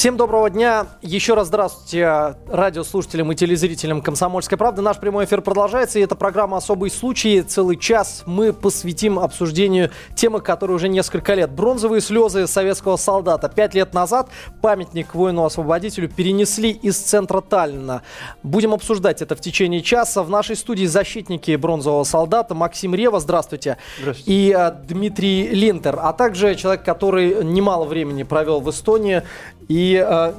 Всем доброго дня. Еще раз здравствуйте радиослушателям и телезрителям «Комсомольской правды». Наш прямой эфир продолжается, и это программа «Особый случай». Целый час мы посвятим обсуждению темы, которая уже несколько лет. Бронзовые слезы советского солдата. Пять лет назад памятник воину-освободителю перенесли из центра Таллина. Будем обсуждать это в течение часа. В нашей студии защитники бронзового солдата Максим Рева, здравствуйте. Здравствуйте. И а, Дмитрий Линтер, а также человек, который немало времени провел в Эстонии и, э,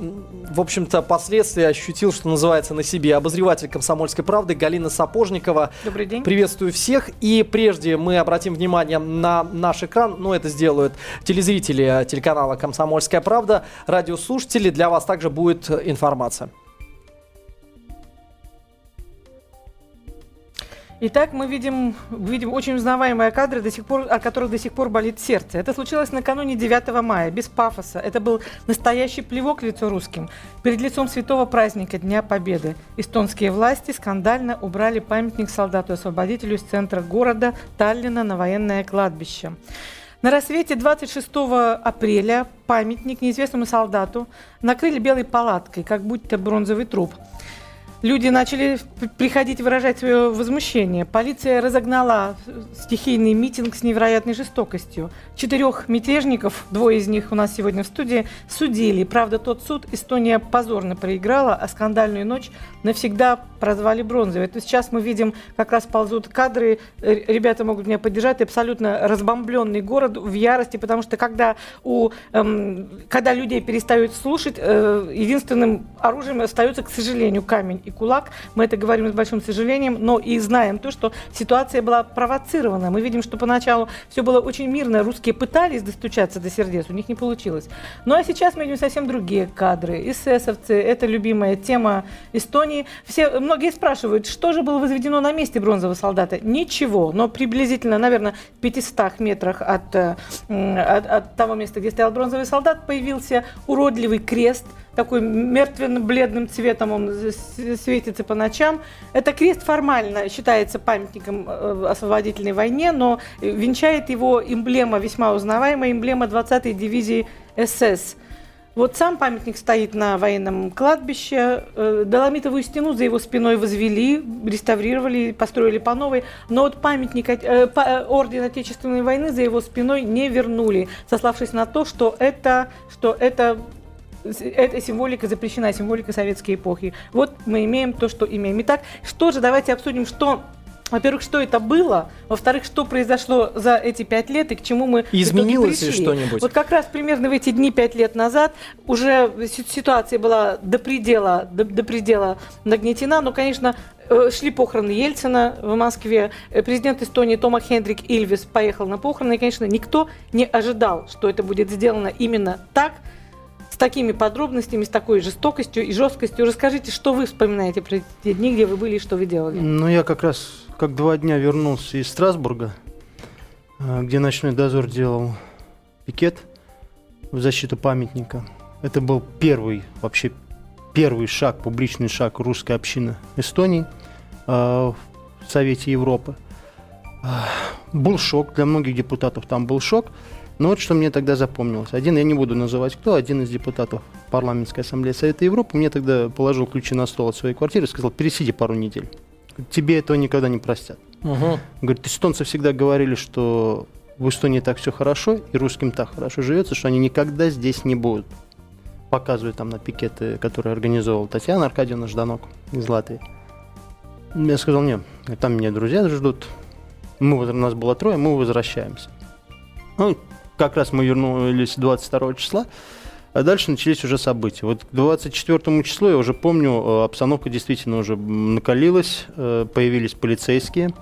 в общем-то, последствия ощутил, что называется, на себе. Обозреватель «Комсомольской правды» Галина Сапожникова. Добрый день. Приветствую всех. И прежде мы обратим внимание на наш экран. Ну, это сделают телезрители телеканала «Комсомольская правда», радиослушатели. Для вас также будет информация. Итак, мы видим, видим очень узнаваемые кадры, до сих пор, от которых до сих пор болит сердце. Это случилось накануне 9 мая, без пафоса. Это был настоящий плевок лицо русским. Перед лицом святого праздника Дня Победы эстонские власти скандально убрали памятник солдату-освободителю из центра города Таллина на военное кладбище. На рассвете 26 апреля памятник неизвестному солдату накрыли белой палаткой, как будто бронзовый труп – Люди начали приходить выражать свое возмущение. Полиция разогнала стихийный митинг с невероятной жестокостью. Четырех мятежников, двое из них у нас сегодня в студии, судили. Правда, тот суд Эстония позорно проиграла, а скандальную ночь навсегда прозвали бронзовой. То сейчас мы видим, как раз ползут кадры, ребята могут меня поддержать, абсолютно разбомбленный город в ярости, потому что когда, у, эм, когда людей перестают слушать, э, единственным оружием остается, к сожалению, камень и кулак. Мы это говорим с большим сожалением, но и знаем то, что ситуация была провоцирована. Мы видим, что поначалу все было очень мирно, русские пытались достучаться до сердец, у них не получилось. Ну а сейчас мы видим совсем другие кадры. Эсэсовцы, это любимая тема Эстонии. Все, многие спрашивают, что же было возведено на месте бронзового солдата? Ничего, но приблизительно, наверное, в 500 метрах от, э, от, от того места, где стоял бронзовый солдат, появился уродливый крест – такой мертвенно-бледным цветом он светится по ночам. Это крест формально считается памятником э, освободительной войне, но венчает его эмблема, весьма узнаваемая эмблема 20-й дивизии СС. Вот сам памятник стоит на военном кладбище. Э, Доломитовую стену за его спиной возвели, реставрировали, построили по новой. Но вот памятник э, э, Ордена Отечественной войны за его спиной не вернули, сославшись на то, что это, что это эта символика запрещена, символика советской эпохи. Вот мы имеем то, что имеем. Итак, что же, давайте обсудим, что во-первых, что это было, во-вторых, что произошло за эти пять лет и к чему мы изменилось ли что-нибудь? Вот как раз примерно в эти дни пять лет назад уже ситуация была до предела, до, до предела нагнетена, но, конечно, э, шли похороны Ельцина в Москве. Э, президент Эстонии Тома Хендрик Ильвис поехал на похороны, и, конечно, никто не ожидал, что это будет сделано именно так – такими подробностями, с такой жестокостью и жесткостью. Расскажите, что вы вспоминаете про те дни, где вы были и что вы делали? Ну, я как раз как два дня вернулся из Страсбурга, э, где ночной дозор делал пикет в защиту памятника. Это был первый, вообще первый шаг, публичный шаг русской общины Эстонии э, в Совете Европы. Э, был шок, для многих депутатов там был шок. Но вот что мне тогда запомнилось. Один, я не буду называть кто, один из депутатов парламентской ассамблеи Совета Европы мне тогда положил ключи на стол от своей квартиры и сказал, пересиди пару недель. Тебе этого никогда не простят. Угу. Говорит, эстонцы всегда говорили, что в Эстонии так все хорошо, и русским так хорошо живется, что они никогда здесь не будут. Показывают там на пикеты, которые организовывала Татьяна Аркадьевна Жданок из Латвии. Я сказал, нет, там меня друзья ждут. Мы, у нас было трое, мы возвращаемся. Ну, как раз мы вернулись 22 числа, а дальше начались уже события. Вот к 24 числу, я уже помню, э, обстановка действительно уже накалилась, э, появились полицейские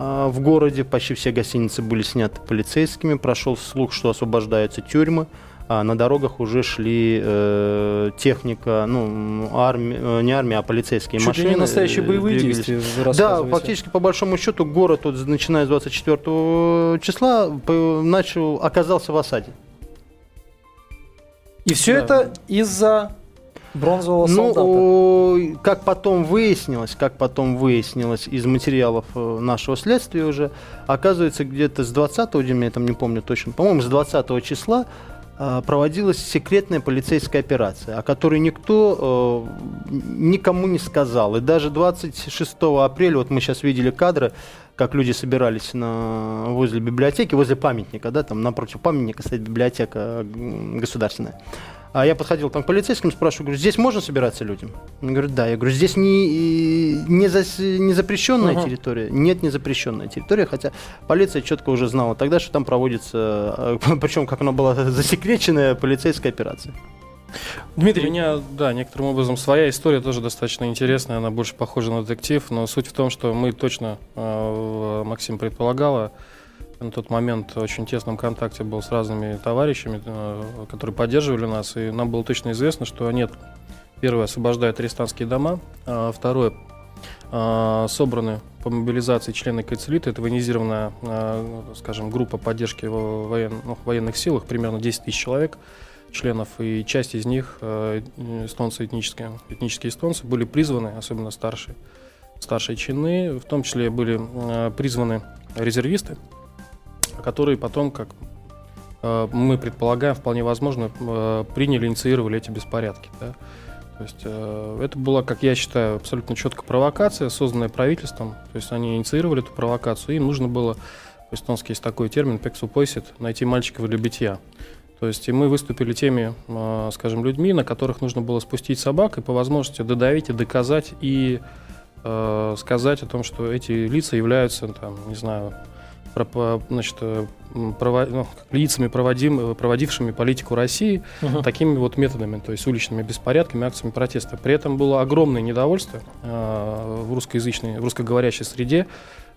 а, в городе, почти все гостиницы были сняты полицейскими, прошел слух, что освобождаются тюрьмы, а на дорогах уже шли э, техника, ну, армия, э, не армия, а полицейские Чуть машины. не настоящие боевые двигались. действия. Да, фактически, по большому счету, город, вот, начиная с 24 числа, оказался в осаде. И все да. это из-за Бронзового Ну, солдата. о, как потом выяснилось, как потом выяснилось из материалов э, нашего следствия уже, оказывается, где-то с 20 дня, я там не помню точно, по-моему, с 20 числа э, проводилась секретная полицейская операция, о которой никто э, никому не сказал. И даже 26 апреля, вот мы сейчас видели кадры, как люди собирались на, возле библиотеки, возле памятника, да, там напротив памятника стоит библиотека государственная. А я подходил там к полицейским, спрашиваю, говорю, здесь можно собираться людям? Они говорят, да. Я говорю, здесь не, не, зас- не запрещенная Ага. территория? Нет, не запрещенная территория, хотя полиция четко уже знала тогда, что там проводится, причем как она была засекреченная полицейская операция. У Дмитрий, меня, да, некоторым образом своя история тоже достаточно интересная, она больше похожа на детектив, но суть в том, что мы точно, э, Максим предполагала, на тот момент в очень тесном контакте был с разными товарищами, э, которые поддерживали нас, и нам было точно известно, что нет, первое, освобождают арестантские дома, а второе, э, собраны по мобилизации члены Кайцелита, это военизированная, э, скажем, группа поддержки во- воен- ну, в военных силах, примерно 10 тысяч человек, членов, и часть из них, э, эстонцы этнические, этнические эстонцы, были призваны, особенно старшие, старшие чины, в том числе были э, призваны резервисты, которые потом, как э, мы предполагаем, вполне возможно, э, приняли, инициировали эти беспорядки. да. То есть э, это была, как я считаю, абсолютно четкая провокация, созданная правительством. То есть они инициировали эту провокацию, им нужно было, по-эстонски есть такой термин, пексупойсит, найти мальчиков для битья. То есть и мы выступили теми, скажем, людьми, на которых нужно было спустить собак и по возможности додавить и доказать и э, сказать о том, что эти лица являются, там, не знаю, значит, э, м, прово- ну, лицами, проводим, проводившими политику России Мгм. такими вот методами, то есть уличными беспорядками, акциями протеста. При этом было огромное недовольство э, в русскоязычной, в русскоговорящей среде.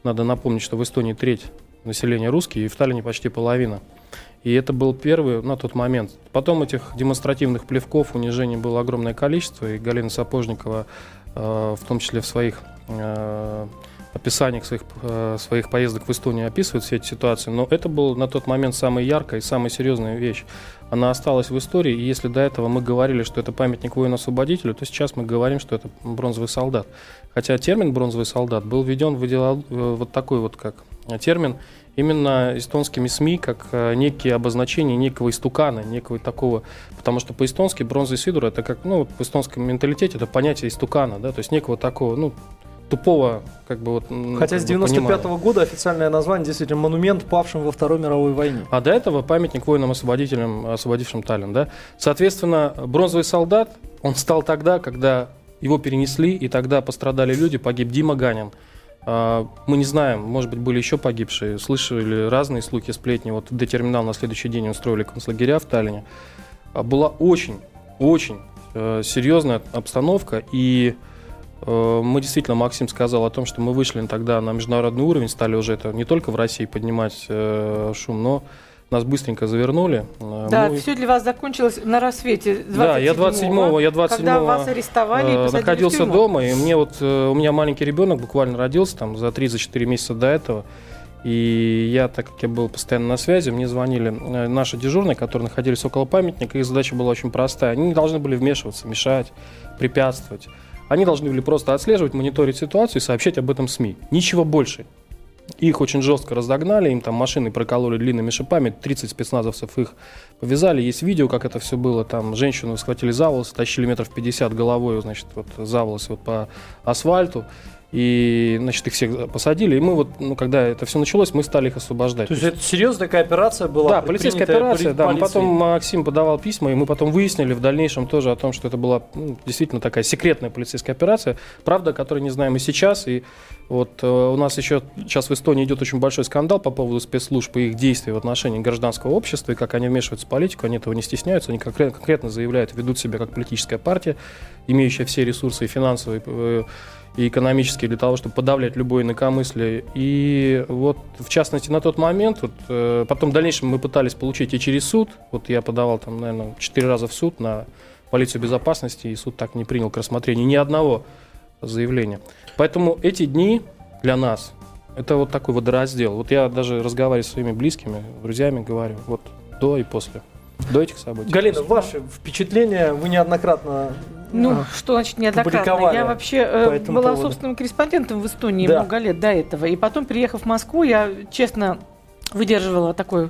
Надо напомнить, что в Эстонии треть населения русские, и в Таллине почти половина. И это был первый на тот момент. Потом этих демонстративных плевков, унижений было огромное количество, и Галина Сапожникова, э, в том числе в своих э, описаниях своих, э, своих поездок в Эстонию описывает все эти ситуации, но это был на тот момент самая яркая и самая серьезная вещь. Она осталась в истории, и если до этого мы говорили, что это памятник воину-освободителю, то сейчас мы говорим, что это бронзовый солдат. Хотя термин «бронзовый солдат» был введен в идеол- э, вот такой вот как э, термин именно эстонскими СМИ как некие обозначения некого истукана, некого такого, потому что по-эстонски бронзовый сидур это как, ну, в эстонском менталитете это понятие истукана, да, то есть некого такого, ну, тупого, как бы вот... Хотя с как бы 95 понимания. года официальное название действительно монумент павшим во Второй мировой войне. А до этого памятник воинам-освободителям, освободившим Таллин, да. Соответственно, бронзовый солдат, он стал тогда, когда его перенесли, и тогда пострадали люди, погиб Дима Ганин. А, Мы не знаем, может быть, были еще погибшие, слышали разные слухи, сплетни. Вот Д-терминал на следующий день устроили концлагеря в Таллине. А, Была очень, очень э, серьезная обстановка, и мы действительно, Максим сказал о том, что мы вышли тогда на международный уровень, стали уже это не только в России поднимать э, шум, но нас быстренько завернули. Э, Да, мы, все для вас закончилось на рассвете. Да, я 27-го, я 27-го, Когда вас арестовали и э, в находился дома, и мне вот, э, у меня маленький ребенок буквально родился там за 3-4 месяца до этого, и я, так как я был постоянно на связи, мне звонили э, наши дежурные, которые находились около памятника, их задача была очень простая. Они не должны были вмешиваться, мешать, препятствовать. Они должны были просто отслеживать, мониторить ситуацию и сообщать об этом СМИ. Ничего больше. Их очень жестко разогнали, им там машины прокололи длинными шипами, 30 спецназовцев их повязали. Есть видео, как это все было. Там женщину схватили за волосы, тащили метров 50 головой, значит, вот за волосы вот по асфальту. И, значит, их всех посадили. И мы вот, ну, когда это все началось, мы стали их освобождать. То есть это серьезная такая операция была? Да, полицейская операция, да. Мы полицией? потом Максим подавал письма, и мы потом выяснили в дальнейшем тоже о том, что это была ну, действительно такая секретная полицейская операция, правда, которую не знаем и сейчас. И вот э, у нас еще сейчас в Эстонии идет очень большой скандал по поводу спецслужб и их действий в отношении гражданского общества, и как они вмешиваются в политику, они этого не стесняются, они конкретно, конкретно заявляют, ведут себя как политическая партия, имеющая все ресурсы и финансовые, э, и экономические для того, чтобы подавлять любое инакомыслие. И вот, в частности, на тот момент, вот, э, потом в дальнейшем мы пытались получить и через суд, вот я подавал там, наверное, четыре раза в суд на полицию безопасности, и суд так не принял к рассмотрению ни одного заявления. Поэтому эти дни для нас, это вот такой водораздел. Вот я даже разговариваю со своими близкими, друзьями, говорю, вот до и после. До этих событий. Галина, ваши впечатления, вы неоднократно Ну, а, что значит неоднократно? Я вообще э, была поводу. собственным корреспондентом в Эстонии Да. много лет до этого. И потом, приехав в Москву, я честно выдерживала такой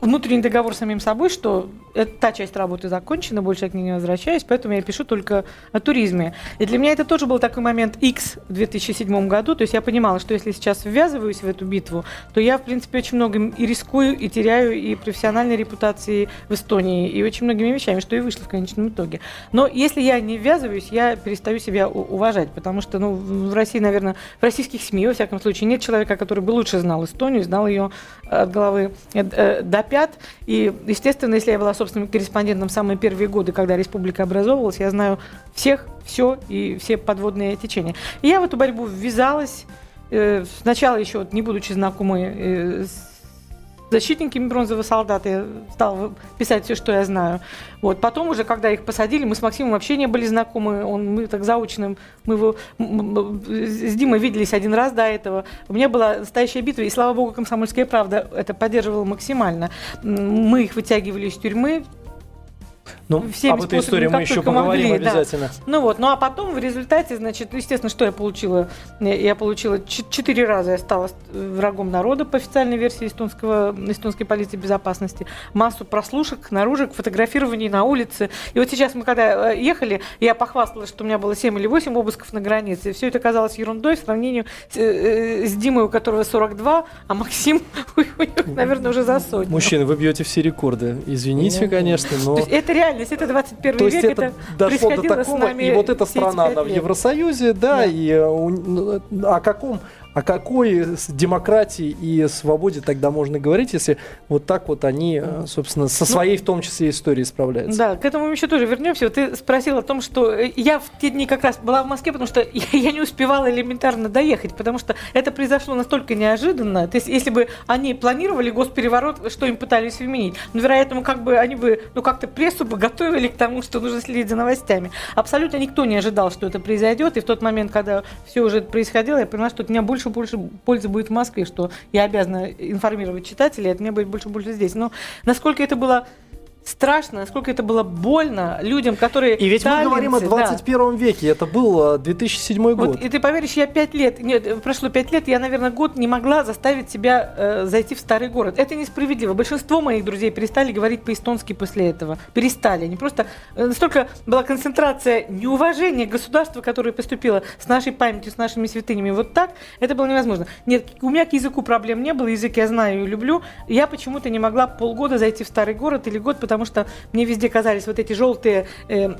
внутренний договор с самим собой, что это, та часть работы закончена, больше я к ней не возвращаюсь, поэтому я пишу только о туризме. И для меня это тоже был такой момент X в 2007 году, то есть я понимала, что если сейчас ввязываюсь в эту битву, то я, в принципе, очень многим и рискую, и теряю и профессиональной репутации в Эстонии, и очень многими вещами, что и вышло в конечном итоге. Но если я не ввязываюсь, я перестаю себя уважать, потому что, ну, в России, наверное, в российских СМИ, во всяком случае, нет человека, который бы лучше знал Эстонию, знал ее от головы э, э, до пят. И, естественно, если я была собственным корреспондентом самые первые годы, когда республика образовывалась, я знаю всех, все и все подводные течения. И я в эту борьбу ввязалась. Э, Сначала еще, не будучи знакомой с защитниками бронзового солдата, я стала писать все, что я знаю. Вот. Потом уже, когда их посадили, мы с Максимом вообще не были знакомы. Он, мы так заочно, мы его с Димой виделись один раз до этого. У меня была настоящая битва, и слава богу, комсомольская правда это поддерживала максимально. Мы их вытягивали из тюрьмы, Ну, всеми об этой истории мы еще поговорим могли, да. обязательно. ну вот, ну а потом в результате, значит, естественно, что я получила? Я я получила четыре раза я стала э, врагом народа по официальной версии эстонского, эстонской полиции безопасности. Массу прослушек, наружек, фотографирований на улице. И вот сейчас мы когда э, ехали, я похвасталась, что у меня было 7 или 8 обысков на границе. Все это казалось ерундой в сравнении с, э, э, с Димой, у которого 42, а Максим, у него, наверное, уже за сотню. Мужчины, вы бьете все рекорды. Извините, Ну, конечно, но... Это реальность, это 21 То есть век, это, это, дошло до такого, и вот эта страна, она в. Евросоюзе, да, Да. и э, у- ну, о каком, о какой демократии и свободе тогда можно говорить, если вот так вот они, э, собственно, со своей в том числе историей справляются. Да, к этому мы еще тоже вернемся. Вот ты спросил о том, что э, я в те дни как раз была в Москве, потому что я, не успевала элементарно доехать, потому что это произошло настолько неожиданно. То есть, если бы они планировали госпереворот, что им пытались вменить, ну, вероятно, как бы они бы, ну, как-то прессу бы готовили к тому, что нужно следить за новостями. Абсолютно никто не ожидал, что это произойдет, и в тот момент, когда все уже происходило, я поняла, что от меня больше и больше пользы будет в Москве, что я обязана информировать читателей, от меня будет больше больше здесь. Но насколько это было страшно, насколько это было больно людям, которые И ведь мы говорим о таллинцы, да. 21 веке, это был э, 2007 год. Вот, и ты поверишь, я пять лет, нет, э, прошло пять лет, я, наверное, год не могла заставить себя э, зайти в старый город. Это несправедливо. Большинство моих друзей перестали говорить по-эстонски после этого. Перестали. Они просто... э, настолько была концентрация неуважения к государству, которое поступило с нашей памятью, с нашими святынями. Вот так это было невозможно. Нет, у меня к языку проблем не было, язык я знаю и люблю. Я почему-то не могла полгода зайти в старый город или год, потому что мне везде казались вот эти желтые... э,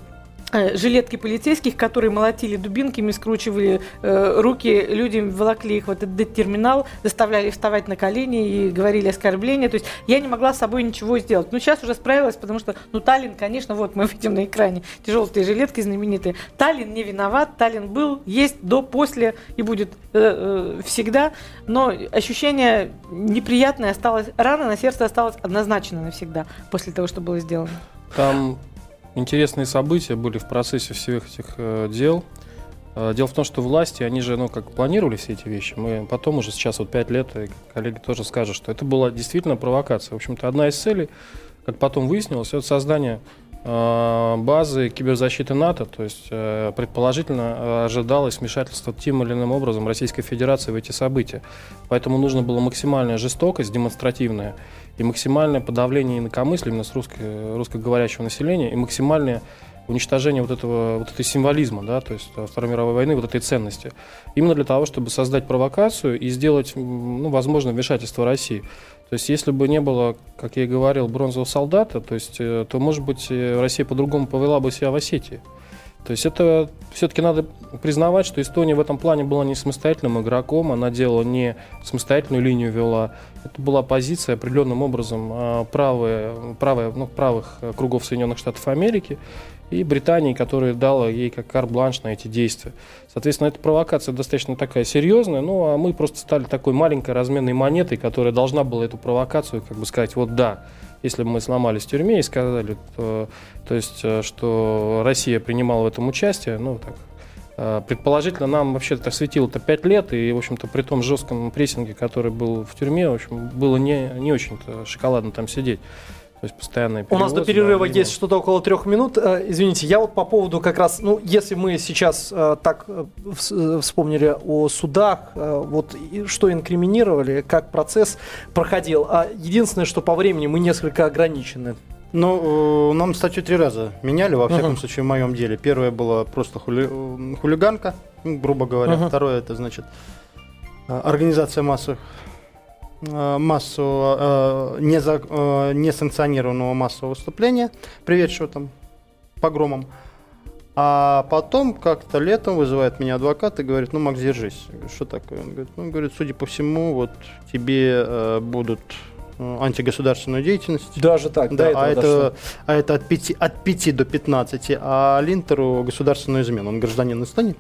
жилетки полицейских, которые молотили дубинками, скручивали э, руки людям, волокли их в этот терминал, заставляли вставать на колени и говорили оскорбления. То есть я не могла с собой ничего сделать. Но сейчас уже справилась, потому что, ну, Таллин, конечно, вот мы видим на экране эти желтые жилетки знаменитые. Таллин не виноват, Таллин был, есть до, после и будет э, э, всегда. Но ощущение неприятное осталось, рана на сердце осталась однозначно навсегда после того, что было сделано. Там интересные события были в процессе всех этих э, дел. Э, Дело в том, что власти, они же, ну, как планировали все эти вещи. Мы потом уже сейчас, вот пять лет, и коллеги тоже скажут, что это была действительно провокация. В общем-то, одна из целей, как потом выяснилось, это создание э, базы киберзащиты НАТО, то есть э, предположительно э, ожидалось вмешательство тем или иным образом Российской Федерации в эти события. Поэтому нужно было максимальная жестокость, демонстративная, и максимальное подавление инакомыслия именно с русско- русскоговорящего населения, и максимальное уничтожение вот этого вот этой символизма, да, то есть э, Второй мировой войны, вот этой ценности. Именно для того, чтобы создать провокацию и сделать, ну, возможно, вмешательство России. То есть, если бы не было, как я и говорил, бронзового солдата, то есть, э, то, может быть, э, Россия по-другому повела бы себя в Осетии. То есть это все-таки надо признавать, что Эстония в этом плане была не самостоятельным игроком, она делала не самостоятельную линию вела. Это была позиция определенным образом правая, правая, ну, правых кругов Соединенных Штатов Америки и Британии, которая дала ей как карт-бланш на эти действия. Соответственно, эта провокация достаточно такая серьезная, ну а мы просто стали такой маленькой разменной монетой, которая должна была эту провокацию, как бы сказать, вот да, если бы мы сломались в тюрьме и сказали, то, то есть, э, что Россия принимала в этом участие, ну так, э, предположительно, нам вообще это светило-то 5 лет, и, в общем-то, при том жестком прессинге, который был в тюрьме, в общем, было не, не очень-то шоколадно там сидеть. То есть постоянные У нас до перерыва да, есть что-то около трех минут. Э, Извините, я вот по поводу как раз, ну, если мы сейчас э, так э, вс- вспомнили о судах, вот что инкриминировали, как процесс проходил. А единственное, что по времени мы несколько ограничены. Ну, нам статью три раза меняли, во всяком Мгм. случае, в моем деле. Первое было просто хули- хулиганка, ну, грубо говоря. Мгм. Второе, это, значит, организация массовых э, массового, э, неза- э, несанкционированного массового выступления, приведшего там к погромам. А потом как-то летом вызывает меня адвокат и говорит, ну, Макс, держись. Я говорю, что такое? Он говорит, ну, говорит, судя по всему, вот тебе э, будут антигосударственную деятельность Даже так, да, а, это, а это от 5, от 5 до 15, а Линтеру государственную измену. Он гражданин Эстонии.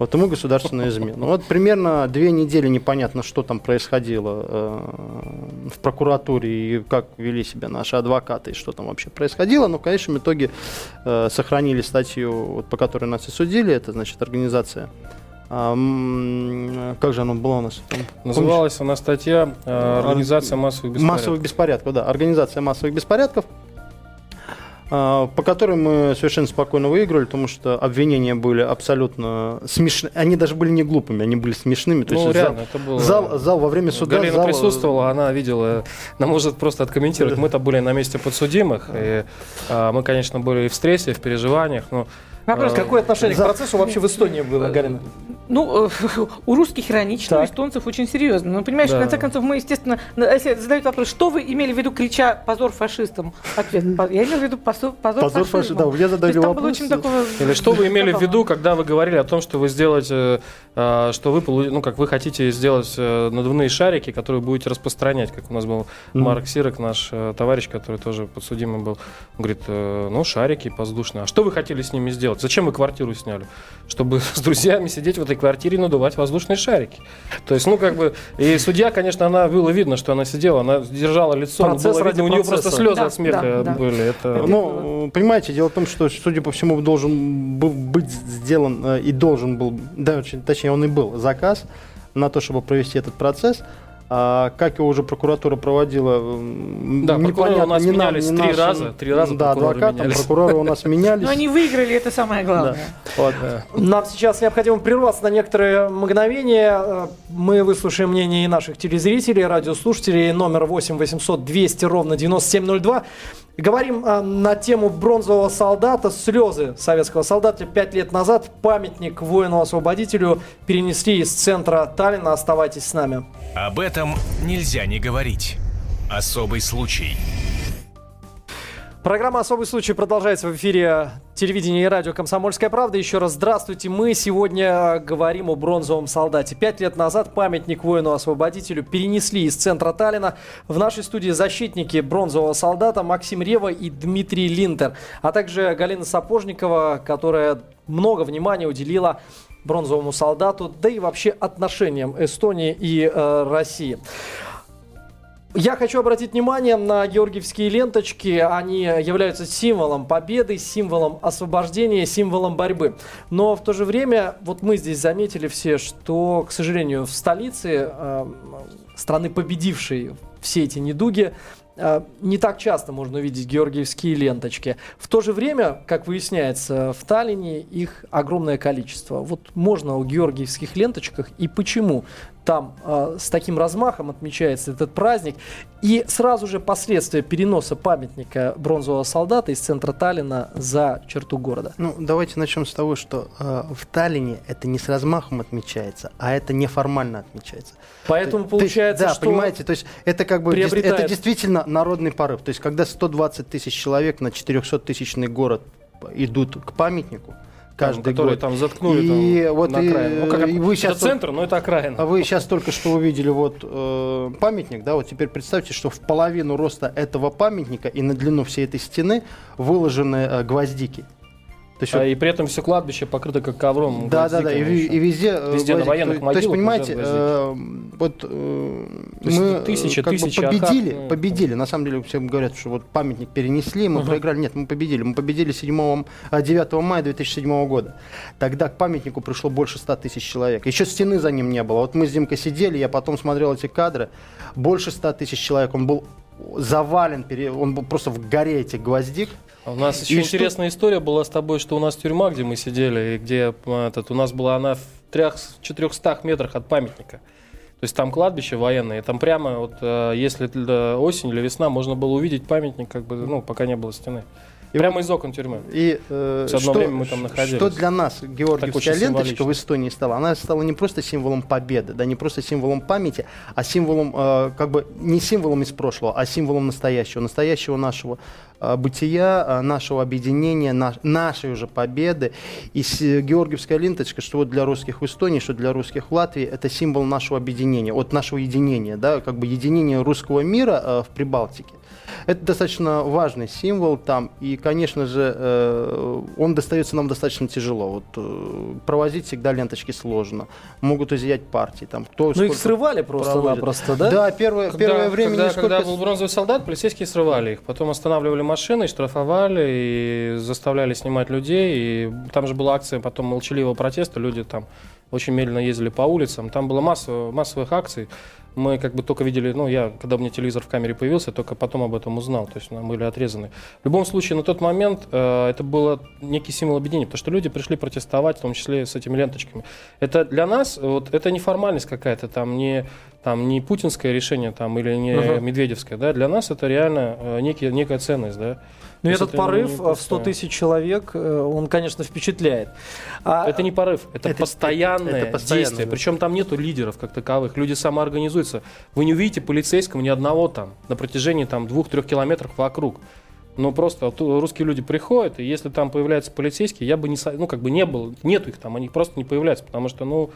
Вот ему государственную измену. Вот примерно две недели непонятно, что там происходило э, в прокуратуре и как вели себя наши адвокаты, и что там вообще происходило. Но в конечном итоге э, сохранили статью, вот, по которой нас и судили. Это, значит, организация. а, как же оно было у нас? Там, Называлась она статья э, «Организация массовых беспорядков». Массовых беспорядков, да. Организация массовых беспорядков, по которой мы совершенно спокойно выиграли, потому что обвинения были абсолютно смешные. Они даже были не глупыми, они были смешными. То Ну, есть реально, зал, это было... зал, зал во время суда... Галина зал- присутствовала, она видела, она может просто откомментировать. Мы-то были на месте подсудимых, и а, мы, конечно, были и в стрессе, и в переживаниях, но Вопрос, Э, Какое отношение за- к процессу вообще в Эстонии было, Галина? Ну, э, у русских иронично, у эстонцев очень серьезно. Ну, понимаешь, Да. в конце концов, мы, естественно, если задают вопрос, что вы имели в виду, крича «позор фашистам»? Ответ, «По- я имел в виду позор, позор, Позор фашизму». фаши- да, То задали есть вопрос. очень такого... Или что вы имели в виду, когда вы говорили о том, что вы сделаете, э, что вы, ну, как вы хотите сделать э, надувные шарики, которые будете распространять, как у нас был Мгм. Марк Сирок, наш э, товарищ, который тоже подсудимый был. Он говорит, э, ну, шарики воздушные. А что вы хотели с ними сделать? Зачем вы квартиру сняли? Чтобы с друзьями сидеть в этой квартире и надувать воздушные шарики. То есть, ну, как бы, и судья, конечно, она, было видно, что она сидела, она держала лицо, Процесс было ради видно, у нее процесса. просто слезы Да, от смеха да, да. были. Это... Ну, понимаете, дело в том, что, судя по всему, должен был быть сделан э, и должен был, да, очень- точнее, он и был заказ на то, чтобы провести этот процесс. А как его уже прокуратура проводила, Да, прокуроры непонятно, у нас нам, менялись ни три нашим. раза, три раза Да, прокуроры адвокатам, менялись. прокуроры у нас менялись. Но они выиграли, это самое главное. Вот. Нам сейчас необходимо прерваться на некоторые мгновения. Э, Мы выслушаем мнение и наших телезрителей, радиослушателей. Номер 8 800 200 ровно 9702. Говорим э, на тему бронзового солдата. Слезы советского солдата. Пять лет назад памятник воину-освободителю перенесли из центра Таллина. Оставайтесь с нами. Об этом нельзя не говорить. Особый случай. Программа «Особый случай» продолжается в эфире телевидения и радио «Комсомольская правда». Еще раз здравствуйте. Мы сегодня говорим о бронзовом солдате. Пять лет назад памятник воину-освободителю перенесли из центра Таллина. В нашей студии защитники бронзового солдата Максим Рева и Дмитрий Линтер, а также Галина Сапожникова, которая много внимания уделила бронзовому солдату, да и вообще отношениям Эстонии и э, России. Я хочу обратить внимание на георгиевские ленточки. Они являются символом победы, символом освобождения, символом борьбы. Но в то же время, вот мы здесь заметили все, что, к сожалению, в столице э, страны, победившей все эти недуги, э, не так часто можно увидеть георгиевские ленточки. В то же время, как выясняется, в Таллине их огромное количество. Вот можно о георгиевских ленточках и почему там э, с таким размахом отмечается этот праздник. И сразу же последствия переноса памятника бронзового солдата из центра Таллина за черту города. Ну, давайте начнем с того, что э, в Таллине это не с размахом отмечается, а это неформально отмечается. Поэтому То есть, получается, да, что... понимаете, то есть это как бы приобретает- это действительно народный порыв. То есть когда 120 тысяч человек на 400 тысячный город идут к памятнику каждый которые год. там заткнули И там, вот на и- окраину. Ну, как, и вы это щас- центр, но это окраина. А вы сейчас только что увидели вот э, памятник, да, вот теперь представьте, что в половину роста этого памятника и на длину всей этой стены выложены э, гвоздики. То есть А, вот и при этом все кладбище покрыто как ковром. да, да, да, и, еще. и везде, э, Везде на гвозди. военных то, то есть, могилах понимаете, э, вот э, мы это тысячи, э, как бы тысячи победили, атак, ну, победили. На самом деле все говорят, что вот памятник перенесли, мы проиграли. Нет, мы победили. Мы победили 7, а, 9 мая 2007 года. Тогда к памятнику пришло больше 100 тысяч человек. Еще стены за ним не было. Вот мы с Димкой сидели, я потом смотрел эти кадры. Больше 100 тысяч человек. Он был завален, он был просто в горе этих гвоздик. А У нас И еще что- интересная история была с тобой, что у нас тюрьма, где мы сидели, и где э, этот, у нас была она в трех, 400 метрах от памятника. То есть там кладбище военное, там прямо вот э, если э, осень или весна, можно было увидеть памятник, как бы, ну, пока не было стены. И Прямо из окон тюрьмы. И э, одно что, время мы там находились. что для нас георгиевская ленточка в Эстонии стала? Она стала не просто символом победы, да, не просто символом памяти, а символом, э, как бы, не символом из прошлого, а символом настоящего, настоящего нашего э, бытия, э, нашего объединения, наш- нашей уже победы. И с- георгиевская ленточка, что вот для русских в Эстонии, что для русских в Латвии, это символ нашего объединения, от нашего единения, да, как бы единения русского мира э, в Прибалтике. Это достаточно важный символ там, и, конечно же, э, он достается нам достаточно тяжело. Вот э, провозить всегда ленточки сложно, могут изъять партии, там кто Ну их срывали просто-напросто, да? Да, первое, первое время когда, нисколько когда был бронзовый солдат, полицейские срывали их, потом останавливали машины, штрафовали и заставляли снимать людей. И там же была акция потом молчаливого протеста, люди там очень медленно ездили по улицам. Там было масса массовых акций. Мы как бы только видели, ну я, когда у меня телевизор в камере появился, только потом об этом узнал, то есть мы были отрезаны. В любом случае, на тот момент э, это было некий символ объединения, потому что люди пришли протестовать, в том числе с этими ленточками. Это для нас, вот, это не формальность какая-то, там не, там не путинское решение там, или не Ага. медведевское, да, для нас это реально э, некий, некая ценность, да. Ну То есть этот порыв э, в 100 пустое. тысяч человек, э, он, конечно, впечатляет. А, Это не порыв, это, Это- постоянное это постоянно, действие. да. Причем там нету лидеров как таковых. Люди самоорганизуются. Вы не увидите полицейского ни одного там на протяжении там двух-трех километров вокруг. Ну просто русские люди приходят, и если там появляются полицейские, я бы не, ну как бы не был, нету их там, они просто не появляются, потому что ну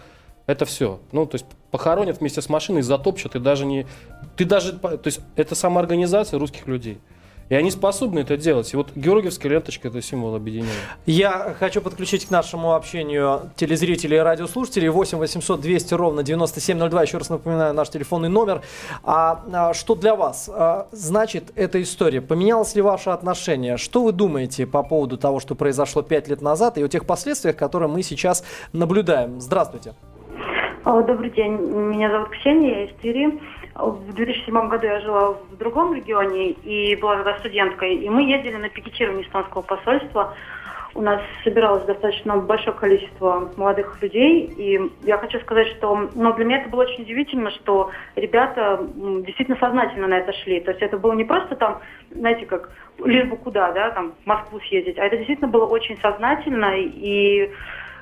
это все. Ну, то есть похоронят вместе с машиной, затопчут, и даже не... Ты даже... То есть это самоорганизация русских людей. И они способны это делать. И вот Георгиевская ленточка – это символ объединения. Я хочу подключить к нашему общению телезрителей и радиослушателей 8 800 200 ровно 9702. Еще раз напоминаю наш телефонный номер. А, а, что для вас а, значит эта история? Поменялось ли ваше отношение? Что вы думаете по поводу того, что произошло 5 лет назад и о тех последствиях, которые мы сейчас наблюдаем? Здравствуйте. Добрый день, меня зовут Ксения, я из Твери. В 2007 году я жила в другом регионе и была тогда студенткой, и мы ездили на пикетирование эстонского посольства. У нас собиралось достаточно большое количество молодых людей, и я хочу сказать, что ну, для меня это было очень удивительно, что ребята действительно сознательно на это шли. То есть это было не просто там, знаете, как лишь бы куда, да, там, в Москву съездить, а это действительно было очень сознательно, и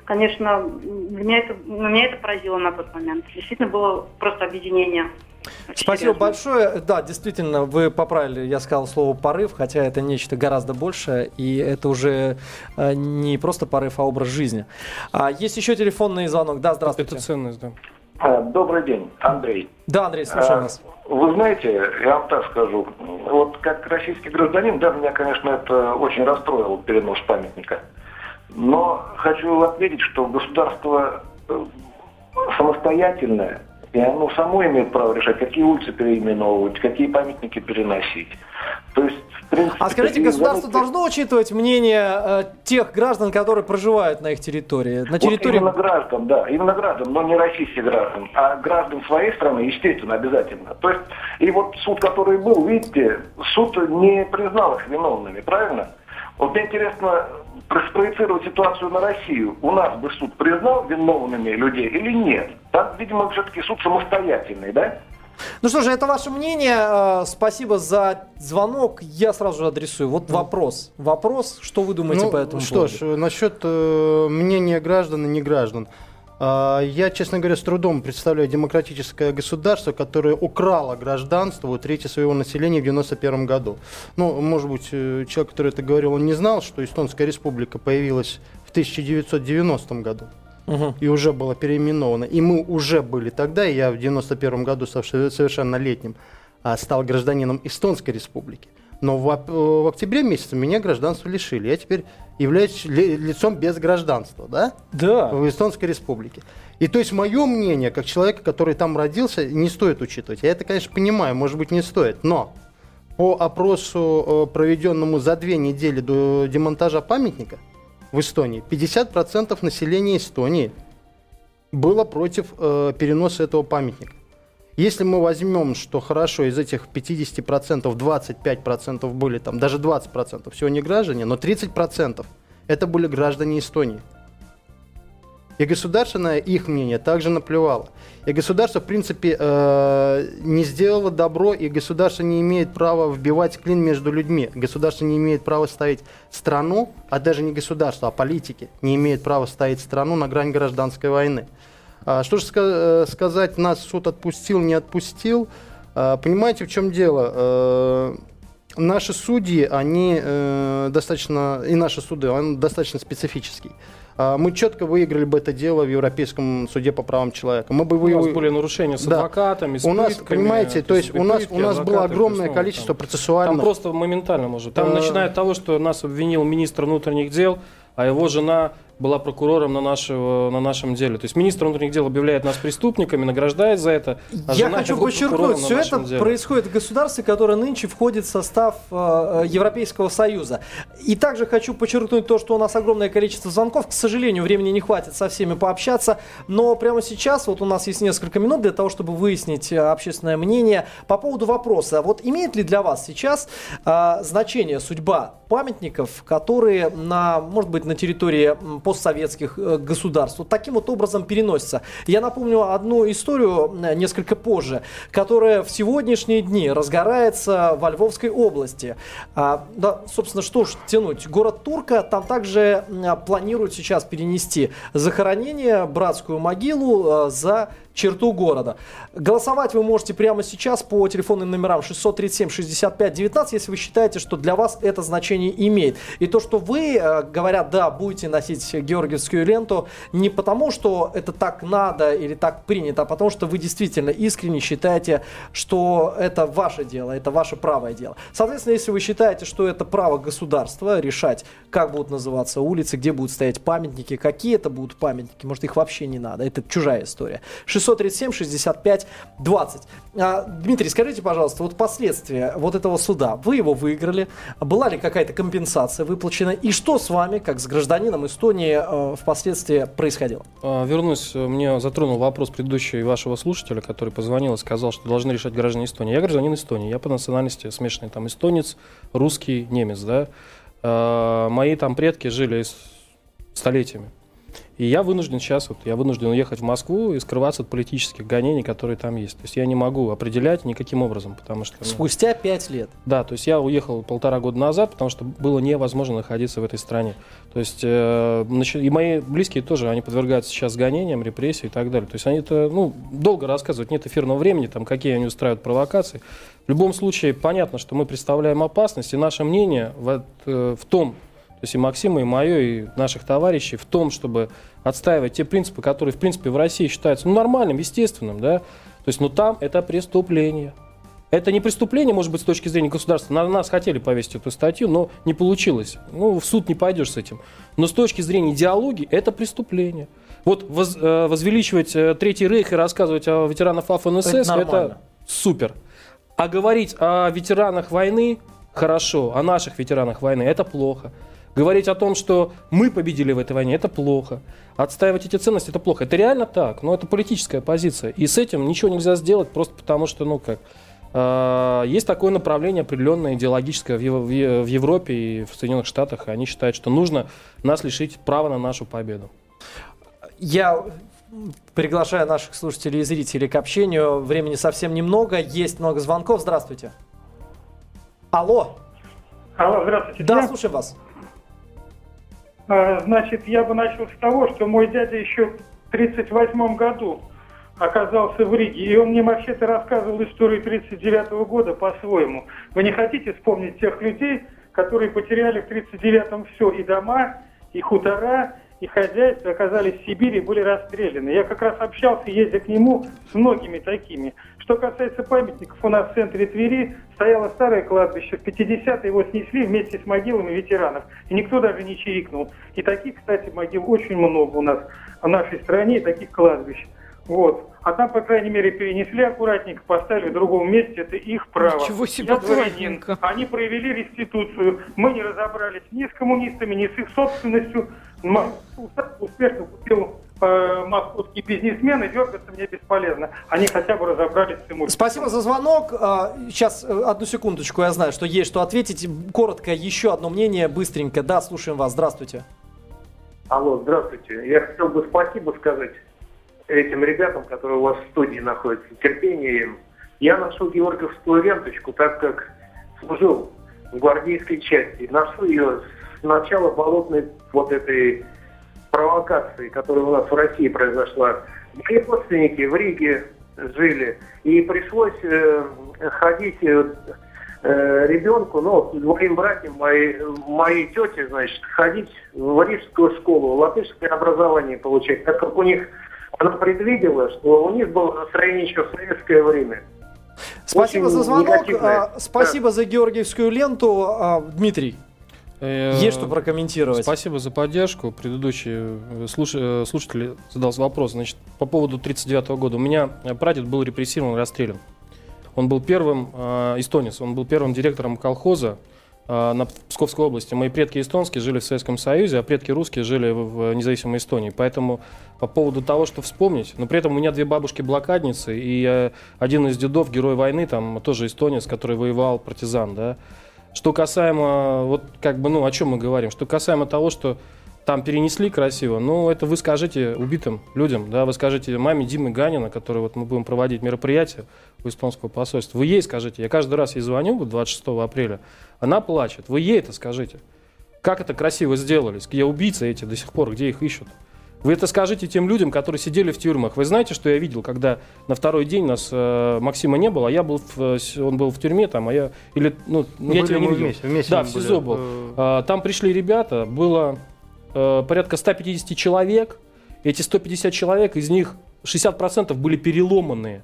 Конечно, меня это, меня это поразило на тот момент. Действительно было просто объединение. Спасибо серьезно. большое. Да, действительно, вы поправили, я сказал слово порыв, хотя это нечто гораздо большее, и это уже э, не просто порыв, а образ жизни. А, есть еще телефонный звонок. Да, здравствуйте. Это ценность, да. А, Добрый день, Андрей. Да, Андрей, слушаем А, вас. Вы знаете, я вам так скажу, вот как российский гражданин, да, меня, конечно, это очень расстроил перенос памятника. Но хочу отметить, что государство э, самостоятельное, и оно само имеет право решать, какие улицы переименовывать, какие памятники переносить. То есть, в принципе... А скажите, государство занятия- должно учитывать мнение э, тех граждан, которые проживают на их территории? На Вот территории... именно граждан, да, именно граждан, но не российских граждан, а граждан своей страны, естественно, обязательно. То есть, и вот суд, который был, видите, суд не признал их виновными, правильно? Вот мне интересно про- спроецировать ситуацию на Россию. У нас бы суд признал виновными людей или нет? Там, видимо, все-таки суд самостоятельный, да? Ну что же, это ваше мнение. Э, Спасибо за звонок. Я сразу же адресую. Вот вопрос. Вопрос, что вы думаете Ну, по этому что поводу? ж, э, насчет э, мнения граждан и не граждан. А, Я, честно говоря, с трудом представляю демократическое государство, которое украло гражданство у трети своего населения в 91 году. Ну, может быть, э, человек, который это говорил, он не знал, что Эстонская республика появилась в 1990 году Мгм. и уже была переименована. И мы уже были тогда, и я в 91 году совершеннолетним а, стал гражданином Эстонской республики. Но в, ап- в октябре месяце меня гражданства лишили. Я теперь являюсь ли- лицом без гражданства, да? Да. в Эстонской республике. И то есть мое мнение, как человека, который там родился, не стоит учитывать. Я это, конечно, понимаю, может быть, не стоит, но по опросу, э, проведенному за две недели до демонтажа памятника в Эстонии, 50% населения Эстонии было против э, переноса этого памятника. Если мы возьмем, что хорошо, из этих 50% 25% были там, даже 20% всего не граждане, но 30% это были граждане Эстонии. И государство на их мнение также наплевало. И государство, в принципе, э, не сделало добро, и государство не имеет права вбивать клин между людьми. Государство не имеет права ставить страну, а даже не государство, а политики, не имеет права ставить страну на грань гражданской войны. А, что же э, сказать, нас суд отпустил, не отпустил? А, понимаете, в чем дело? Э, наши судьи, они э, достаточно, и наши суды, он достаточно специфический. А, Мы четко выиграли бы это дело в Европейском суде по правам человека. Мы бы У нас вы- были нарушения с Да. адвокатами, с у нас, пытками, понимаете, то есть у нас, у нас было огромное есть, ну, количество там- процессуальных... Там просто моментально может. Там Э, начиная от того, что нас обвинил министр внутренних дел, а его жена была прокурором на, нашего, на нашем деле. То есть министр внутренних дел объявляет нас преступниками, награждает за это. а Я хочу подчеркнуть, все это деле. происходит в государстве, которое нынче входит в состав э, э, Европейского Союза. И также хочу подчеркнуть то, что у нас огромное количество звонков. К сожалению, времени не хватит со всеми пообщаться. Но прямо сейчас вот у нас есть несколько минут для того, чтобы выяснить э, общественное мнение по поводу вопроса. Вот имеет ли для вас сейчас э, значение судьба памятников, которые на, может быть, на территории постсоветских э, государств вот таким вот образом переносятся. Я напомню одну историю э, несколько позже, которая в сегодняшние дни разгорается во Львовской области. А, да, собственно, что ж тянуть? Город Турка, там также м, планируют сейчас перенести захоронение, братскую могилу э, за черту города. Голосовать вы можете прямо сейчас по телефонным номерам 637 65 19, если вы считаете, что для вас это значение имеет. И то, что вы, э, говорят, да, будете носить георгиевскую ленту, не потому, что это так надо или так принято, а потому, что вы действительно искренне считаете, что это ваше дело, это ваше правое дело. Соответственно, если вы считаете, что это право государства решать, как будут называться улицы, где будут стоять памятники, какие это будут памятники, может, их вообще не надо, это чужая история. 637 65 20. А, Дмитрий, скажите, пожалуйста, вот последствия вот этого суда, вы его выиграли, была ли какая-то компенсация выплачена, и что с вами, как с гражданином Эстонии, э, впоследствии происходило? А, Вернусь, мне затронул вопрос предыдущего вашего слушателя, который позвонил и сказал, что должны решать граждане Эстонии. Я гражданин Эстонии, я по национальности смешанный, там эстонец, русский, немец, да. А, Мои там предки жили столетиями. И я вынужден сейчас, вот, я вынужден уехать в Москву и скрываться от политических гонений, которые там есть. То есть я не могу определять никаким образом, потому что... ну, Спустя пять лет. да, то есть я уехал полтора года назад, потому что было невозможно находиться в этой стране. То есть э, и мои близкие тоже, они подвергаются сейчас гонениям, репрессиям и так далее. То есть они это, ну, долго рассказывать, нет эфирного времени, там, какие они устраивают провокации. В любом случае, понятно, что мы представляем опасность, и наше мнение в, э, в том, то есть и Максима, и мое, и наших товарищей, в том, чтобы отстаивать те принципы, которые, в принципе, в России считаются ну, нормальным, естественным, да, то есть, ну, там это преступление. Это не преступление, может быть, с точки зрения государства. На нас хотели повесить эту статью, но не получилось. Ну, в суд не пойдешь с этим. Но с точки зрения идеологии это преступление. Вот воз- э, возвеличивать э, Третий Рейх и рассказывать о ветеранах ФАФ-НСС, Это это, супер. А говорить о ветеранах войны хорошо, о наших ветеранах войны это плохо. Говорить о том, что мы победили в этой войне, это плохо. Отстаивать эти ценности, это плохо. Это реально так, но это политическая позиция. И с этим ничего нельзя сделать, просто потому что, ну как, э, есть такое направление определенное идеологическое в, Европе и в Соединенных Штатах. и Они считают, что нужно нас лишить права на нашу победу. Я приглашаю наших слушателей и зрителей к общению. Времени совсем немного, есть много звонков. Здравствуйте. Алло. Алло, здравствуйте. Да, Я, слушаем вас. Э, Значит, я бы начал с того, что мой дядя еще в 1938 году оказался в Риге, и он мне вообще-то рассказывал историю 1939 года по-своему. Вы не хотите вспомнить тех людей, которые потеряли в 1939-м все, и дома, и хутора, и хозяйства, оказались в Сибири и были расстреляны. Я как раз общался, ездя к нему, с многими такими. Что касается памятников, у нас в центре Твери стояло старое кладбище. В 50-е его снесли вместе с могилами ветеранов. И никто даже не чирикнул. И таких, кстати, могил очень много у нас в нашей стране, и таких кладбищ. Вот. А там, по крайней мере, перенесли аккуратненько, поставили в другом месте, это их право. Ничего себе Я дворянин. аккуратненько. Они проявили реституцию. Мы не разобрались ни с коммунистами, ни с их собственностью. Успешно купил э, московские бизнесмены, дергаться мне бесполезно. Они хотя бы разобрались с имуществом. Спасибо за звонок. Сейчас, э, одну секундочку, я знаю, что есть что ответить. Коротко, еще одно мнение, быстренько. Да, слушаем вас. Здравствуйте. Алло, здравствуйте. Я хотел бы спасибо сказать этим ребятам, которые у вас в студии находятся. Терпение им. Я нашел георгиевскую ленточку, так как служил в гвардейской части. Нашел ее с начала болотной вот этой провокации, которая у нас в России произошла. Мои родственники в Риге жили, и пришлось э, ходить э, э, ребенку, ну, двоим братьям, моей, моей тете, значит, ходить в рижскую школу, латышское образование получать, так как у них, она предвидела, что у них было настроение еще в советское время. Спасибо Очень за звонок. негативное. а, Спасибо за георгиевскую ленту. А, Дмитрий, есть что прокомментировать? Спасибо за поддержку. Предыдущий э, слуш- э, слушатель задался вопрос. Значит, по поводу 1939 года. У меня э, прадед был репрессирован, расстрелян. Он был первым, э, эстонец, он был первым директором колхоза э, на Псковской области. Мои предки эстонские жили в Советском Союзе, а предки русские жили в, в независимой Эстонии. Поэтому по поводу того, что вспомнить, но при этом у меня две бабушки-блокадницы, и э, один из дедов, герой войны, там тоже эстонец, который воевал, партизан, да. Что касаемо, вот как бы, ну, о чем мы говорим, что касаемо того, что там перенесли красиво, ну, это вы скажете убитым людям, да, вы скажете маме Димы Ганина, который вот мы будем проводить мероприятие у эстонского посольства, вы ей скажите, я каждый раз ей звоню вот 26 апреля, она плачет, вы ей это скажите. Как это красиво сделали, где убийцы эти до сих пор, где их ищут? Вы это скажите тем людям, которые сидели в тюрьмах. Вы знаете, что я видел, когда на второй день нас э, Максима не было, а я был, в, э, он был в тюрьме там, а я или ну, Ну, я были тебя не мы видел. вместе, вместе да, мы в были, СИЗО был. э, А, Там пришли ребята, было э, порядка 150 человек. Эти 150 человек, из них 60% были переломанные.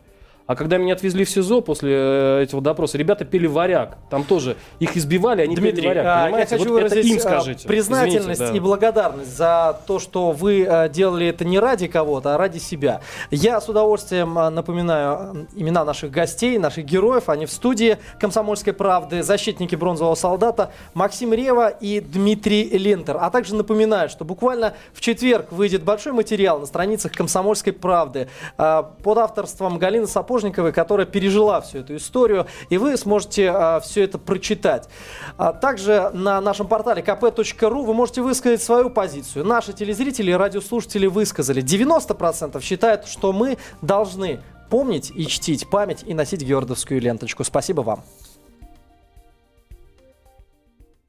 А когда меня отвезли в СИЗО после э, этого допроса, ребята пели варяг. Там тоже их избивали, они Дмитрий, пели варяг. а, я понимаете? хочу Вот это выразить им а, скажите. признательность Извините, да. и благодарность за то, что вы а, делали это не ради кого-то, а ради себя. Я с удовольствием напоминаю имена наших гостей, наших героев. Они в студии «Комсомольской правды», защитники бронзового солдата Максим Рева и Дмитрий Лентер. А также напоминаю, что буквально в четверг выйдет большой материал на страницах «Комсомольской правды» под авторством Галины Сапожниковой, которая пережила всю эту историю, и вы сможете все это прочитать. А также на нашем портале kp.ru вы можете высказать свою позицию. Наши телезрители и радиослушатели высказали. 90% считают, что мы должны помнить и чтить память и носить георгиевскую ленточку. Спасибо вам.